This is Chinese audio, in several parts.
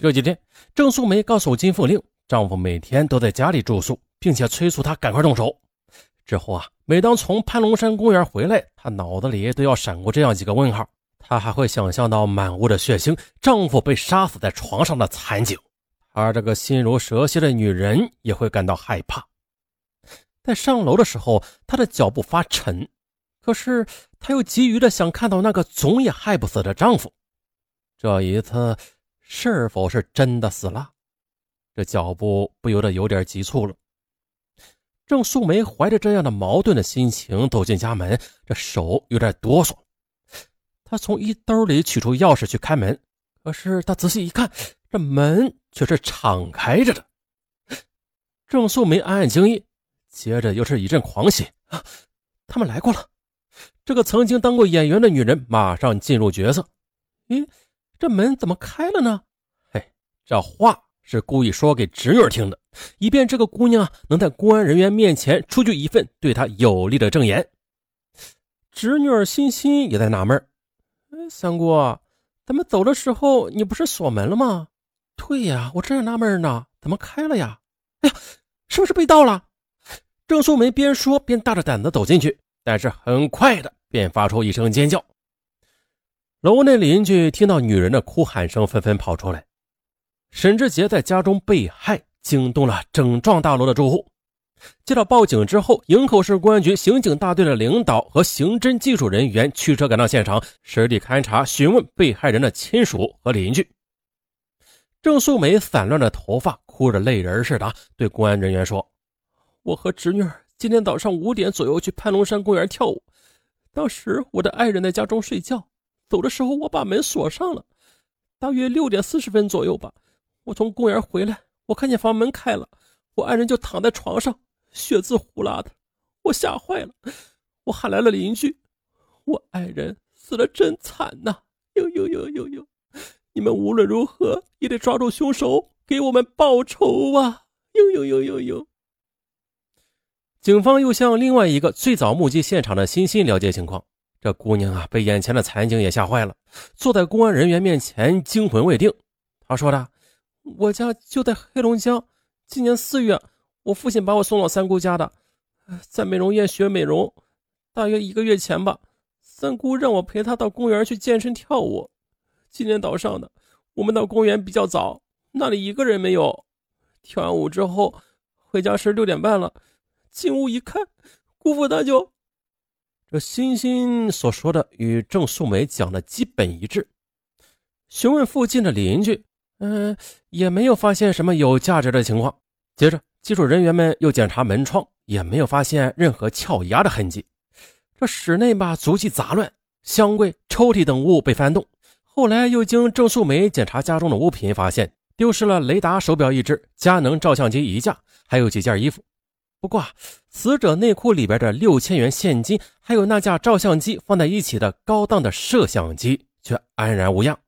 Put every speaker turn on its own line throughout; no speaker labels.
这几天，郑素梅告诉金凤令，丈夫每天都在家里住宿，并且催促她赶快动手。之后啊，每当从蟠龙山公园回来，她脑子里都要闪过这样几个问号。她还会想象到满屋的血腥，丈夫被杀死在床上的惨景。而这个心如蛇蝎的女人也会感到害怕。在上楼的时候，她的脚步发沉，可是她又急于的想看到那个总也害不死的丈夫。这一次。是否是真的死了？这脚步不由得有点急促了。郑素梅怀着这样的矛盾的心情走进家门，这手有点哆嗦。她从衣兜里取出钥匙去开门，可是她仔细一看，这门却是敞开着的。郑素梅暗暗惊异，接着又是一阵狂喜啊！他们来过了。这个曾经当过演员的女人马上进入角色。咦？这门怎么开了呢？嘿，这话是故意说给侄女听的，以便这个姑娘能在公安人员面前出具一份对她有利的证言。侄女儿欣欣也在纳闷哎，三姑，咱们走的时候你不是锁门了吗？对呀，我正纳闷呢，怎么开了呀？哎呀，是不是被盗了？郑素梅边说边大着胆子走进去，但是很快的便发出一声尖叫。楼内邻居听到女人的哭喊声，纷纷跑出来。沈志杰在家中被害，惊动了整幢大楼的住户。接到报警之后，营口市公安局刑警大队的领导和刑侦技术人员驱车赶到现场，实地勘查，询问被害人的亲属和邻居。郑素梅散乱的头发，哭着泪人似的对公安人员说：“我和侄女今天早上五点左右去潘龙山公园跳舞，当时我的爱人在家中睡觉。”走的时候，我把门锁上了。大约六点四十分左右吧，我从公园回来，我看见房门开了，我爱人就躺在床上，血渍呼啦的，我吓坏了，我喊来了邻居。我爱人死的真惨呐！呦呦呦呦呦！你们无论如何也得抓住凶手，给我们报仇啊！呦呦呦呦呦！警方又向另外一个最早目击现场的欣欣了解情况。这姑娘啊，被眼前的惨景也吓坏了，坐在公安人员面前惊魂未定。她说的：“我家就在黑龙江，今年四月，我父亲把我送到三姑家的，在美容院学美容。大约一个月前吧，三姑让我陪她到公园去健身跳舞。今天早上的，我们到公园比较早，那里一个人没有。跳完舞之后，回家时六点半了，进屋一看，姑父他就……”这欣欣所说的与郑素梅讲的基本一致。询问附近的邻居，嗯，也没有发现什么有价值的情况。接着，技术人员们又检查门窗，也没有发现任何撬压的痕迹。这室内吧，足迹杂乱，箱柜、抽屉等物被翻动。后来又经郑素梅检查家中的物品，发现丢失了雷达手表一只，佳能照相机一架，还有几件衣服。不过，死者内裤里边的六千元现金，还有那架照相机放在一起的高档的摄像机，却安然无恙。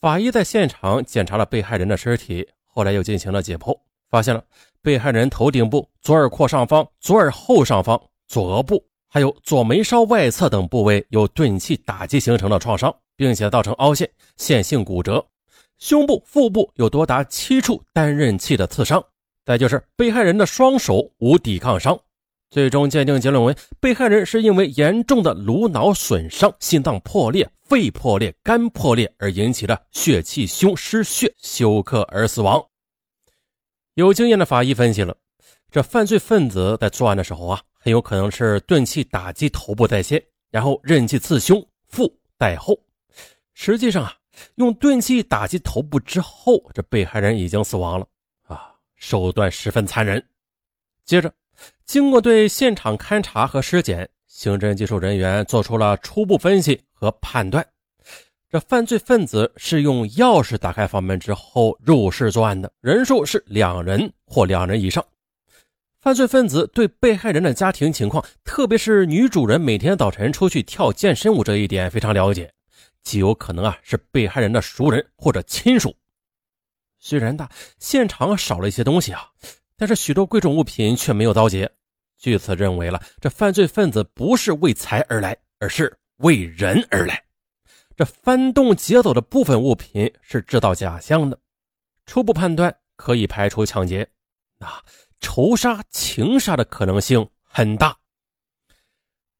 法医在现场检查了被害人的尸体，后来又进行了解剖，发现了被害人头顶部、左耳廓上方、左耳后上方、左额部，还有左眉梢外侧等部位有钝器打击形成的创伤，并且造成凹陷、线性骨折。胸部、腹部有多达七处单刃器的刺伤。再就是被害人的双手无抵抗伤，最终鉴定结论为被害人是因为严重的颅脑损伤、心脏破裂、肺破裂、肝破裂而引起的血气胸失血休克而死亡。有经验的法医分析了，这犯罪分子在作案的时候啊，很有可能是钝器打击头部在先，然后刃器刺胸腹带后。实际上啊，用钝器打击头部之后，这被害人已经死亡了。手段十分残忍。接着，经过对现场勘查和尸检，刑侦技术人员做出了初步分析和判断：这犯罪分子是用钥匙打开房门之后入室作案的，人数是两人或两人以上。犯罪分子对被害人的家庭情况，特别是女主人每天早晨出去跳健身舞这一点非常了解，极有可能啊是被害人的熟人或者亲属。虽然大现场少了一些东西啊，但是许多贵重物品却没有遭劫。据此认为了，这犯罪分子不是为财而来，而是为人而来。这翻动劫走的部分物品是制造假象的。初步判断可以排除抢劫，那仇杀、情杀的可能性很大。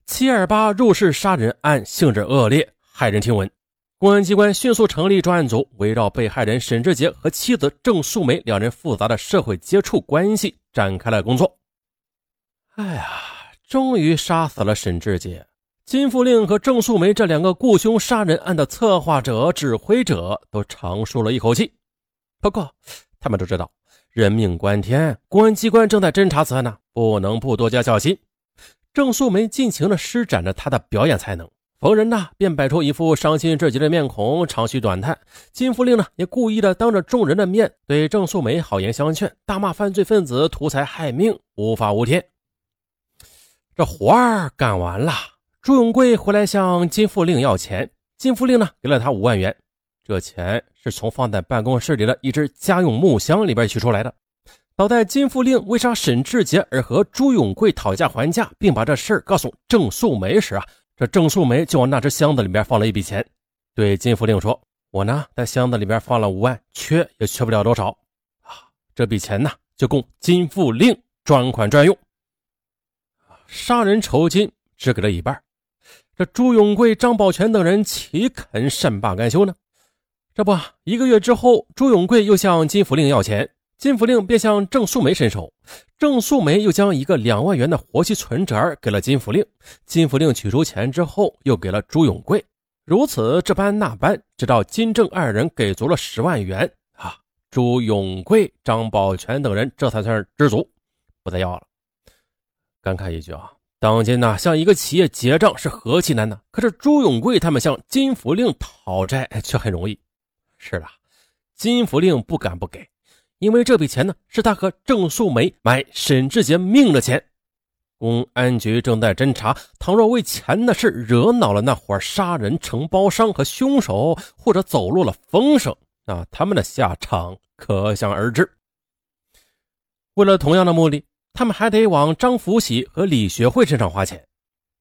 七二八入室杀人案性质恶劣，骇人听闻。公安机关迅速成立专案组，围绕被害人沈志杰和妻子郑素梅两人复杂的社会接触关系展开了工作。哎呀，终于杀死了沈志杰。金福令和郑素梅这两个雇凶杀人案的策划者、指挥者都长舒了一口气。不过，他们都知道人命关天，公安机关正在侦查此案呢，不能不多加小心。郑素梅尽情地施展着她的表演才能。逢人呢，便摆出一副伤心至极的面孔，长吁短叹。金福令呢，也故意的当着众人的面对郑素梅好言相劝，大骂犯罪分子图财害命，无法无天。这活儿干完了，朱永贵回来向金福令要钱，金福令呢，给了他五万元。这钱是从放在办公室里的一只家用木箱里边取出来的。早在金福令为杀沈志杰而和朱永贵讨价还价，并把这事儿告诉郑素梅时啊。这郑素梅就往那只箱子里面放了一笔钱，对金福令说：“我呢在箱子里面放了五万，缺也缺不了多少啊。这笔钱呢就供金福令专款专用。杀人酬金只给了一半，这朱永贵、张宝全等人岂肯善罢甘休呢？这不，一个月之后，朱永贵又向金福令要钱。”金福令便向郑素梅伸手，郑素梅又将一个两万元的活期存折给了金福令。金福令取出钱之后，又给了朱永贵。如此这般那般，直到金正二人给足了十万元啊，朱永贵、张宝全等人这才算是知足，不再要了。感慨一句啊，当今呐，向一个企业结账是何其难呐！可是朱永贵他们向金福令讨债却很容易。是的，金福令不敢不给。因为这笔钱呢，是他和郑素梅买沈志杰命的钱。公安局正在侦查，倘若为钱的事惹恼了那伙杀人承包商和凶手，或者走漏了风声，那他们的下场可想而知。为了同样的目的，他们还得往张福喜和李学会身上花钱。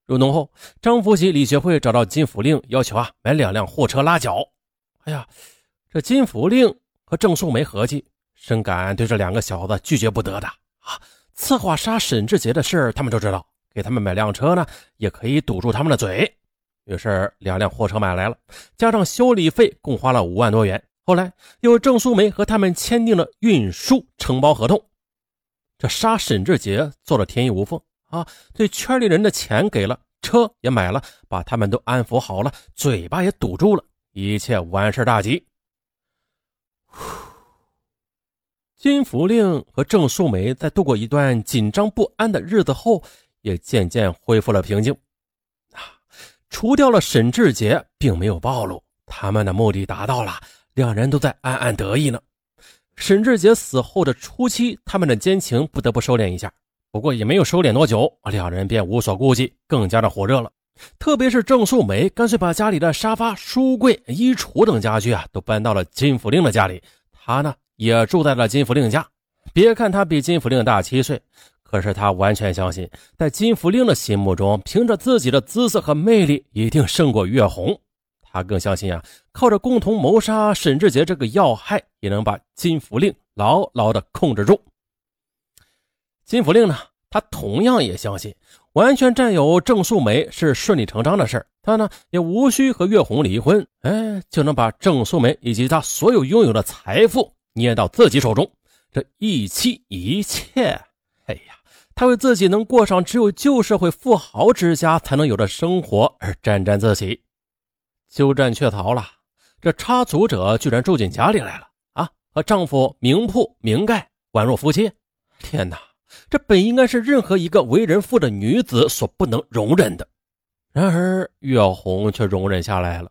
入农后，张福喜、李学会找到金福令，要求啊买两辆货车拉脚。哎呀，这金福令和郑素梅合计。深感对这两个小子拒绝不得的啊！策划杀沈志杰的事他们都知道，给他们买辆车呢，也可以堵住他们的嘴。于是两辆货车买来了，加上修理费，共花了五万多元。后来又郑素梅和他们签订了运输承包合同。这杀沈志杰做的天衣无缝啊！对圈里人的钱给了，车也买了，把他们都安抚好了，嘴巴也堵住了，一切完事大吉。金福令和郑素梅在度过一段紧张不安的日子后，也渐渐恢复了平静。啊，除掉了沈志杰，并没有暴露，他们的目的达到了，两人都在暗暗得意呢。沈志杰死后的初期，他们的奸情不得不收敛一下，不过也没有收敛多久，两人便无所顾忌，更加的火热了。特别是郑素梅，干脆把家里的沙发、书柜、衣橱等家具啊，都搬到了金福令的家里。他呢？也住在了金福令家。别看他比金福令大七岁，可是他完全相信，在金福令的心目中，凭着自己的姿色和魅力，一定胜过月红。他更相信啊，靠着共同谋杀沈志杰这个要害，也能把金福令牢牢的控制住。金福令呢，他同样也相信，完全占有郑素梅是顺理成章的事他呢，也无需和月红离婚，哎，就能把郑素梅以及他所有拥有的财富。捏到自己手中，这一妻一妾，哎呀，他为自己能过上只有旧社会富豪之家才能有的生活而沾沾自喜。鸠占鹊巢了，这插足者居然住进家里来了啊！和丈夫明铺明盖，宛若夫妻。天哪，这本应该是任何一个为人妇的女子所不能容忍的，然而月红却容忍下来了。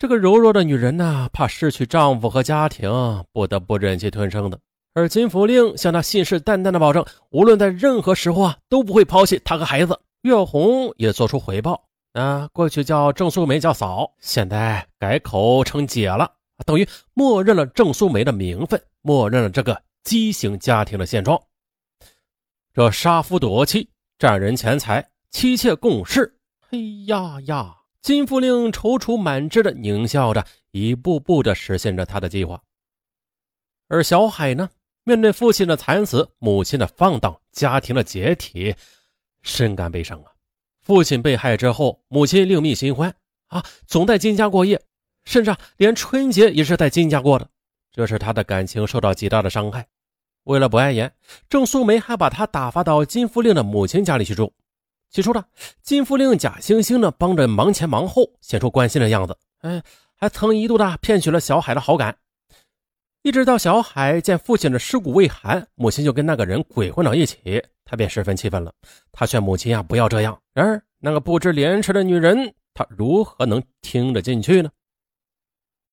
这个柔弱的女人呢，怕失去丈夫和家庭，不得不忍气吞声的。而金福令向她信誓旦旦的保证，无论在任何时候啊，都不会抛弃她和孩子。月红也做出回报啊，过去叫郑素梅叫嫂，现在改口称姐了，等于默认了郑素梅的名分，默认了这个畸形家庭的现状。这杀夫夺妻、占人钱财、妻妾共事，嘿呀呀！金富令踌躇满志的狞笑着，一步步的实现着他的计划。而小海呢，面对父亲的惨死，母亲的放荡，家庭的解体，深感悲伤啊。父亲被害之后，母亲另觅新欢啊，总在金家过夜，甚至，连春节也是在金家过的，这使他的感情受到极大的伤害。为了不碍眼，郑素梅还把他打发到金福令的母亲家里去住。起初呢，金福令假惺惺的帮着忙前忙后，显出关心的样子。哎，还曾一度的骗取了小海的好感。一直到小海见父亲的尸骨未寒，母亲就跟那个人鬼混到一起，他便十分气愤了。他劝母亲呀不要这样。然而那个不知廉耻的女人，她如何能听得进去呢？